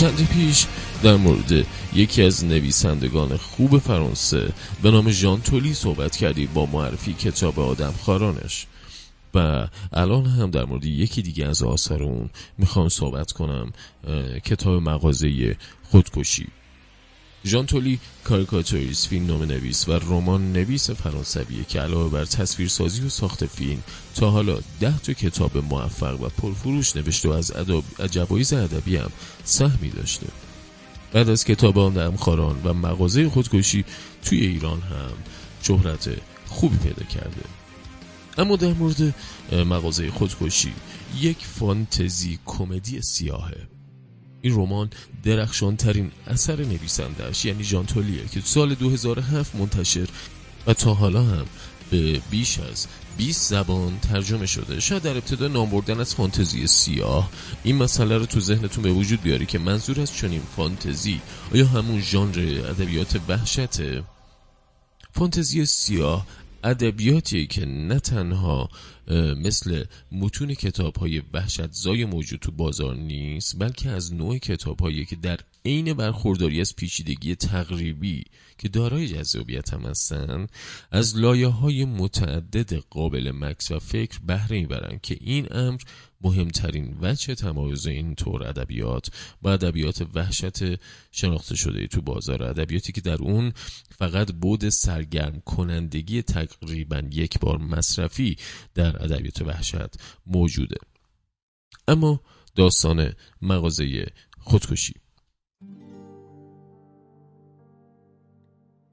چند پیش در مورد یکی از نویسندگان خوب فرانسه به نام ژان تولی صحبت کردی با معرفی کتاب آدم خارانش. و الان هم در مورد یکی دیگه از آثار اون می‌خوام صحبت کنم کتاب مغازه خودکشی. ژان تولی کاریکاتوریست فیلم نام نویس و رمان نویس فرانسویه که علاوه بر تصویرسازی و ساخت فیلم تا حالا ده تا کتاب موفق و پرفروش نوشته و از جوایز ادبی هم سهمی داشته. بعد از کتاب آن خاران و مغازه خودکشی توی ایران هم شهرت خوبی پیدا کرده. اما در مورد مغازه خودکشی یک فانتزی کمدی سیاهه. این رمان درخشان ترین اثر نویسندهش یعنی ژان تولیه که سال 2007 منتشر و تا حالا هم به بیش از 20 زبان ترجمه شده. شاید در ابتدا نام بردن از فانتزی سیاه. این مسئله رو تو ذهنتون به وجود بیاری که منظور از چنین فانتزی آیا همون ژانر ادبیات وحشته فانتزی سیاه ادبیاتی که نه تنها مثل متون کتاب های وحشت زای موجود تو بازار نیست بلکه از نوع کتاب هایی که در عین برخورداری از پیچیدگی تقریبی که دارای جذابیت هم هستن از لایه های متعدد قابل مکس و فکر بهره می‌برند که این امر مهمترین وجه تمایز این طور ادبیات با ادبیات وحشت شناخته شده تو بازار. ادبیاتی که در اون فقط بود سرگرم کنندگی تقریبا یک بار مصرفی در ادبیات وحشت موجوده. اما داستان مغازه خودکشی.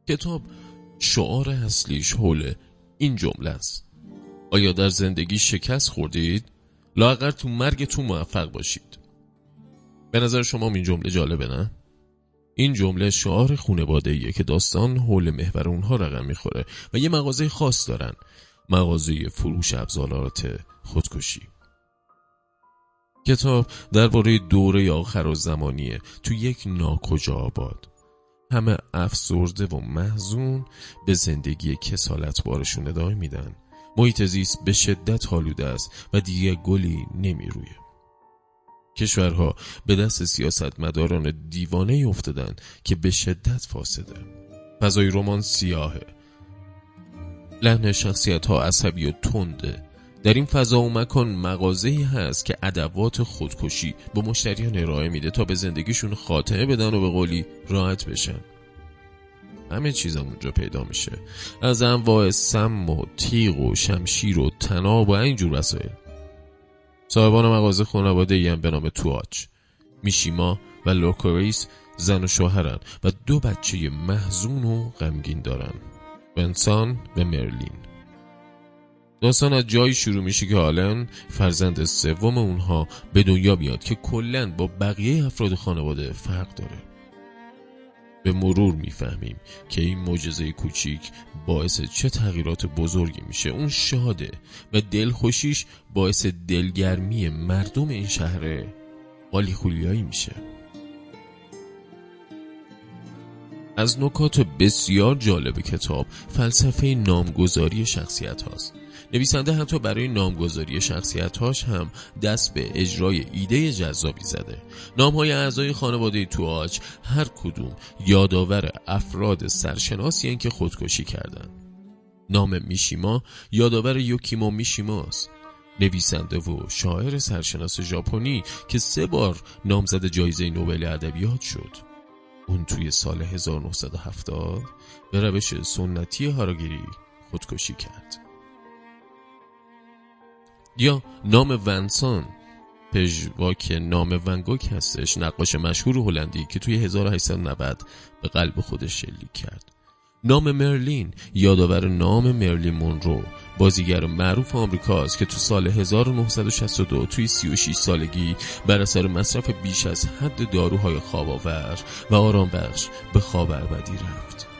کتاب شعار اصلیش حول این جمله است. آیا در زندگی شکست خوردید؟ لاغر تو مرگتون موفق باشید. به نظر شما این جمله جالبه نه؟ این جمله شعار خونواده که داستان حول محور اونها رقم می‌خوره و یه مغازه خاص دارن. مغازه فروش ابزارات خودکشی. کتاب درباره دوره آخر و زمانیه. تو یک ناکجا آباد. همه افسرده و محزون به زندگی کسالت بارشون ادامه میدن. محیط زیست به شدت حالوده است و دیگه گلی نمیرویه کشورها به دست سیاستمداران دیوانه افتادن که به شدت فاسده. فضای رمان سیاهه. لحن شخصیت ها عصبی و تنده. در این فضا و مکان مغازه‌ای هست که ادوات خودکشی به مشتریان ارائه میده تا به زندگیشون خاتمه بدن و به قولی راحت بشن. همه چیز اونجا پیدا میشه. از انواع سم و تیغ و شمشیر و طناب و اینجور وسایل. صاحبان مغازه خانواده ای هم به نام تواچ میشیما و لوکوریس زن و شوهرن و دو بچه محزون و غمگین دارن. بنسان و مرلین. داستان از جایی شروع میشه که آلن فرزند سوم اونها به دنیا بیاد که کلا با بقیه افراد خانواده فرق داره. به مرور می‌فهمیم که این معجزه کوچیک باعث چه تغییرات بزرگی میشه. اون شاده و دلخوشیش باعث دلگرمی مردم این شهر قالی خولیایی میشه. از نکات بسیار جالب کتاب فلسفه نامگذاری شخصیت هاست. نویسنده حتی برای نامگذاری شخصیتهاش هم دست به اجرای ایده جذابی زده. نامهای اعضای خانواده تواج هر کدوم یادآور افراد سرشناسی که خودکشی کردند. نام میشیما یادآور یوکیمو میشیماست. نویسنده و شاعر سرشناس ژاپنی که سه بار نامزد جایزه نوبل ادبیات شد. اون توی سال 1970 به روش سنتی هاراگیری خودکشی کرد. یا نام ونسان. پژوا که نام ونگوک هستش. نقاش مشهور هلندی که توی 1890 به قلب خودش شلیک کرد. نام مرلین یادآور نام مرلین مونرو. بازیگر معروف آمریکاست که تو سال 1962 توی 36 سالگی بر اثر مصرف بیش از حد داروهای خواب آور و آرام بخش به خواب ابدی رفت.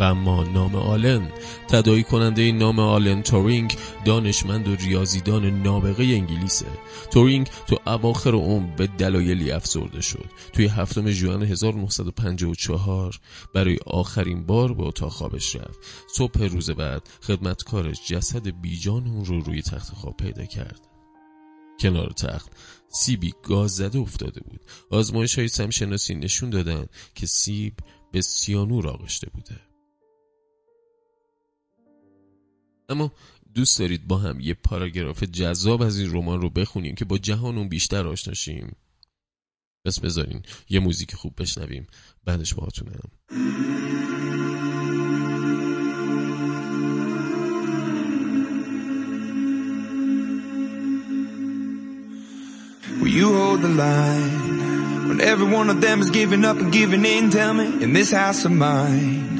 و اما نام آلن تداعی کننده نام آلن تورینگ دانشمند و ریاضیدان نابغه انگلیسه. تورینگ تو اواخر عمر به دلایلی افسرده شد. توی هفتم ژوئن 1954 برای آخرین بار به اتاق خوابش رفت. صبح روز بعد خدمتکارش جسد بیجان اون رو روی تخت خواب پیدا کرد. کنار تخت سیبی گاز زده افتاده بود. آزمایش های سمشناسی نشون دادن که سیب به سیانور آغشته بوده. اما دوست دارید با هم یه پاراگراف جذاب از این رمان رو بخونیم که با جهانون بیشتر آشناشیم پس بذارین یه موزیک خوب بشنویم. بعدش باهاتونم. You hold the line when every one of them is giving up and giving in? Tell me, in this house of mine,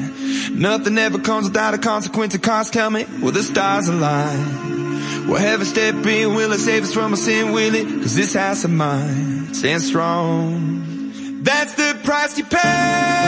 nothing ever comes without a consequence of cost. Tell me, will the stars align? Will heaven step in? Will it save us from our sin? Will it? Cause this house of mine stands strong. That's the price you pay.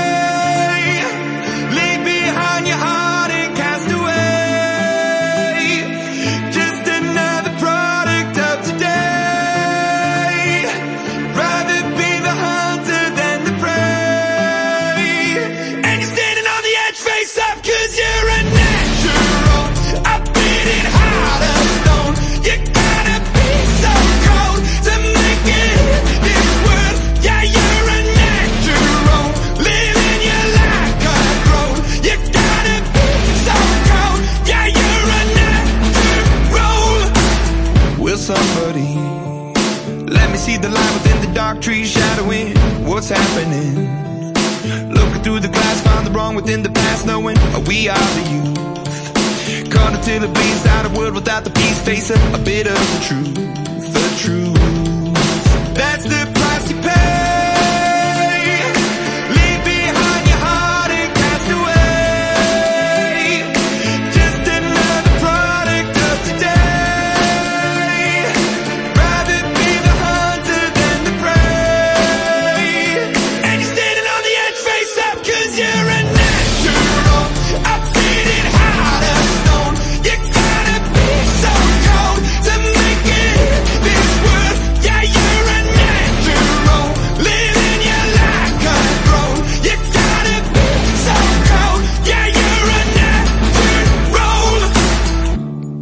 A bit of the truth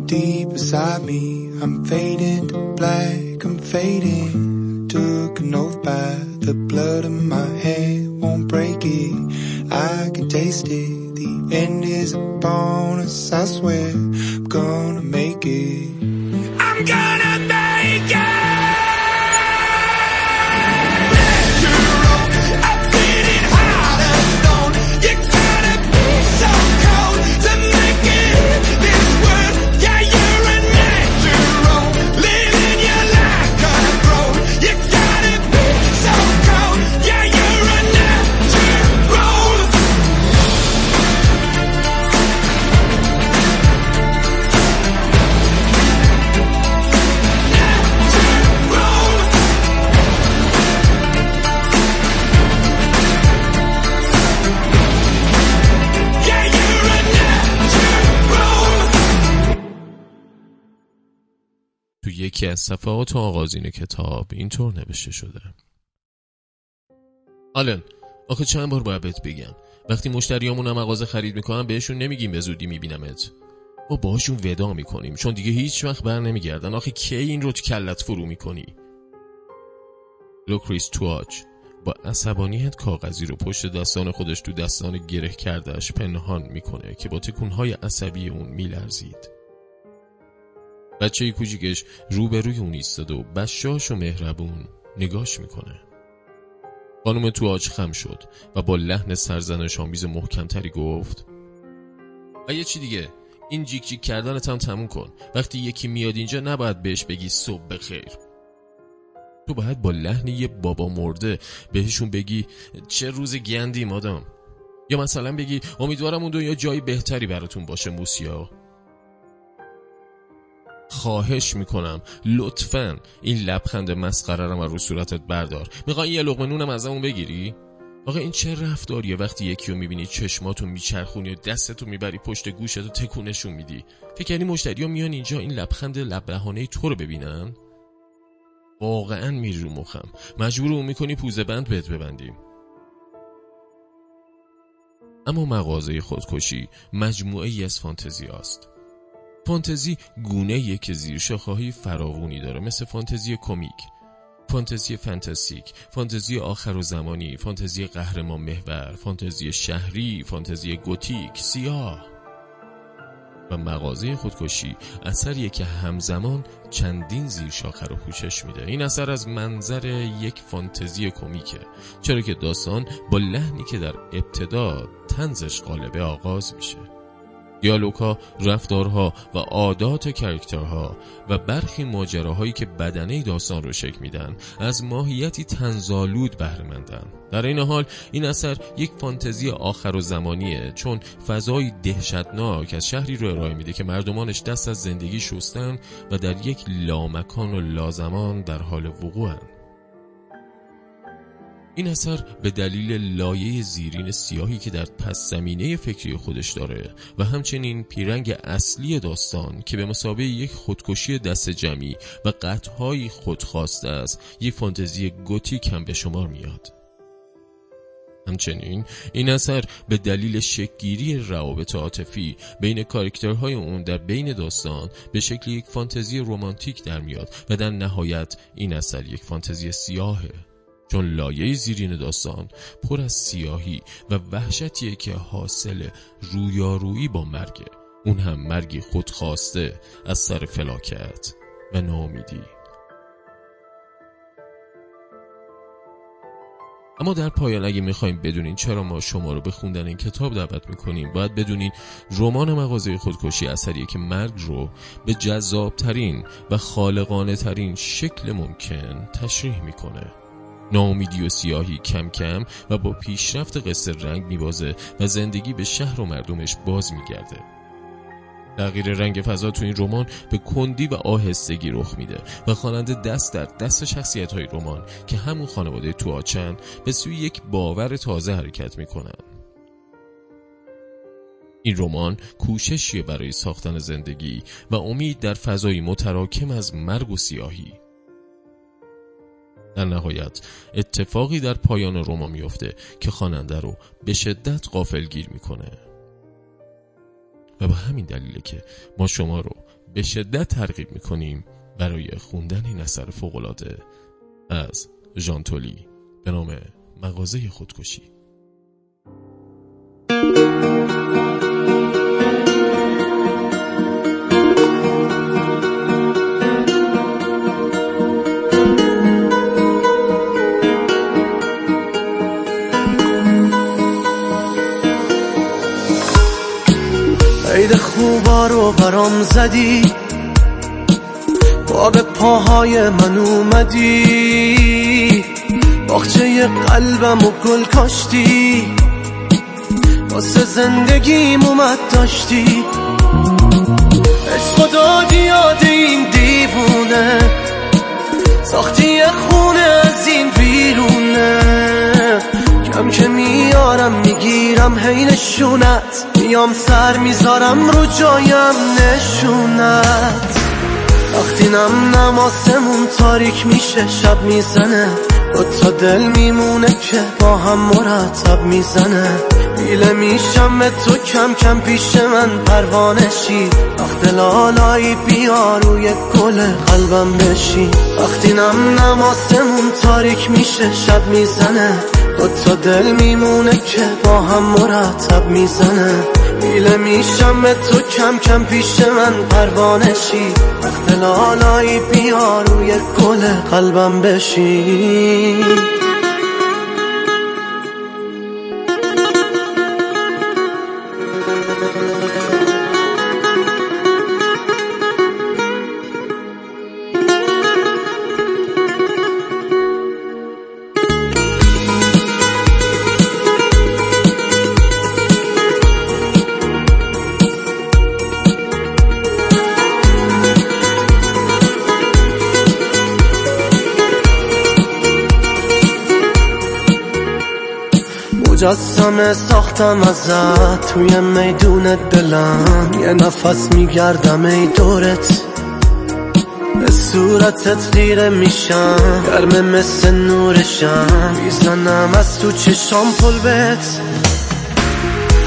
deep inside me. I'm fading to black, I'm fading. Took an oath by the blood of my head, won't break it. I can taste it. The end is upon us, I swear. I'm gonna make it. یکی از صفحات آغازین کتاب اینطور نوشته شده. آلن آخه چند بار باید بگم. وقتی مشتریامون مغازه خرید می‌کنن بهشون نمیگیم به زودی میبینمت. ما باهاشون وداع می‌کنیم چون دیگه هیچ وقت بر نمیگردن. آخه کی این رو تو کلت فرو می‌کنی؟ لوکریس تواچ با عصبانیت کاغذی رو پشت دستان خودش تو دستان گره کردهش پنهان می‌کنه که با تکونهای عصبی اون میلرزید. بچه کوچیکش روبروی اون ایستاده و بشاش و مهربون نگاش می‌کنه. خانم تو آج خم شد و با لحن سرزنش آمیز محکمتری گفت یه چی دیگه؟ این جیک جیک کردنت هم تموم کن. وقتی یکی میاد اینجا نباید بهش بگی صبح بخیر. تو باید با لحن یه بابا مرده بهشون بگی چه روز گندی مادام. یا مثلا بگی امیدوارم اون دنیا جایی بهتری براتون باشه موسیا. خواهش می‌کنم. لطفا این لبخند مسخره رو رو صورتت بردار. می‌خوای یه لقمه نونم ازمون بگیری؟ آقا این چه رفتاریه؟ وقتی یکی رو می‌بینی چشماتو میچرخونی و دستتو می‌بری پشت گوشت و تکونشون میدی. فکر کردی مشتری میان اینجا این لبخند لبهانه تو رو ببینن؟ واقعا میری رو مخم. مجبور اون می‌کنی پوزه بند بهت ببندیم. اما مغازه خودکشی مجموعه ای از فانتزی است فانتزی گونه که زیرشاخه‌های فراوونی داره مثل فانتزی کمیک فانتزی فانتاستیک، فانتزی آخر و زمانی، فانتزی قهرمان محور، فانتزی شهری، فانتزی گوتیک، سیاه و مغازه خودکشی. اثریه که همزمان چندین زیر شاخه رو پوشش میده. این اثر از منظر یک فانتزی کمیکه. چرا که داستان با لحنی که در ابتدا تنزش غالبه آغاز میشه. دیالوگها، رفتارها و عادات کرکترها و برخی ماجراهایی که بدنه داستان رو شکل میدن از ماهیتی تنزالود بهرهمندن. در این حال این اثر یک فانتزی آخر و زمانیه چون فضای دهشتناک از شهری رو ارائه میده که مردمانش دست از زندگی شستن و در یک لامکان و لازمان در حال وقوعن. این اثر به دلیل لایه زیرین سیاهی که در پس زمینه فکری خودش داره و همچنین پیرنگ اصلی داستان که به مسابقه یک خودکشی دست جمعی و قطعهای خودخواسته است یک فانتزی گوتیک هم به شمار میاد. همچنین این اثر به دلیل شکگیری روابط عاطفی بین کارکترهای اون در بین داستان به شکل یک فانتزی رومانتیک در میاد و در نهایت این اثر یک فانتزی سیاهه. چون لایه زیرین داستان پر از سیاهی و وحشتیه که حاصل رویارویی با مرگه اون هم مرگی خودخواسته از سر فلاکت و ناامیدی. اما در پایان اگه می‌خوایم بدونین چرا ما شما رو به خوندن این کتاب دعوت می‌کنیم باید بدونین رمان مغازه خودکشی اثریه که مرگ رو به جذابترین و خالقانه ترین شکل ممکن تشریح می‌کنه. ناامیدی و سیاهی کم کم و با پیشرفت قصه رنگ میبازه و زندگی به شهر و مردمش باز میگرده. تغییر رنگ فضا تو این رمان به کندی و آهستگی رخ میده و خواننده دست در دست شخصیت های رمان که همون خانواده تو آچن به سوی یک باور تازه حرکت می‌کنن. این رمان کوششیه برای ساختن زندگی و امید در فضایی متراکم از مرگ و سیاهی. در نهایت اتفاقی در پایان رمان میفته که خواننده رو به شدت غافلگیر می‌کنه. و به همین دلیله که ما شما رو به شدت ترغیب می‌کنیم برای خوندن این اثر فوقالعاده از ژانتولی به نام مغازه خودکشی. رو برام زدی. با به پاهای من اومدی. باخچه قلبم و گل کاشتی. واسه زندگیم اومد داشتی. عشق دادی یاد این دیوونه. ساختی خونه از این بیرونه. کم که میارم می‌گیرم هی نشونت میام سر می‌ذارم رو جایم نشونت. وقتی نم نماسمون تاریک میشه شب می‌زنه. دو تا دل میمونه که با هم مرتب می‌زنه. بیله میشم به تو کم کم پیش من پروانشی وقت لالایی بیا روی گل قلبم بشی. وقتی نم نماسمون تاریک میشه شب می‌زنه. دو تا دل میمونه که با هم مرتب می‌زنه. میله میشم تو کم کم پیش من پروانشی. وقت لالایی بیا روی گل قلبم بشی مجسمه ساختم ازت؟ توی میدون دلم یه نفس میگردم ای دورت. به صورتت غیره میشم گرم مثل نورشم. می‌زنم از تو چشام پل بهت.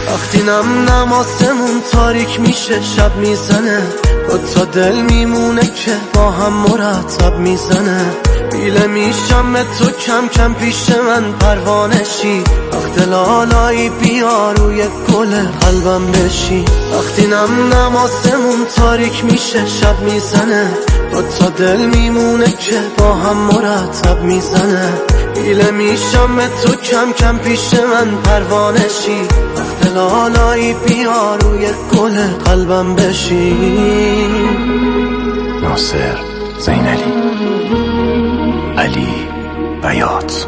وقتی نم نماسمون تاریک میشه شب می‌زنه. تا دل میمونه که با هم مرتب می‌زنه. بیله میشم تو کم کم پیش من پروانشی وقت لالایی بیا روی گل قلبم بشی. وقتی نم نماسمون تاریک میشه شب می‌زنه. تا دل میمونه که با هم مرتب می‌زنه. بیله میشم تو کم کم پیش من پروانشی وقت لالایی بیا روی گل قلبم بشی. ناصر زینلی by odds.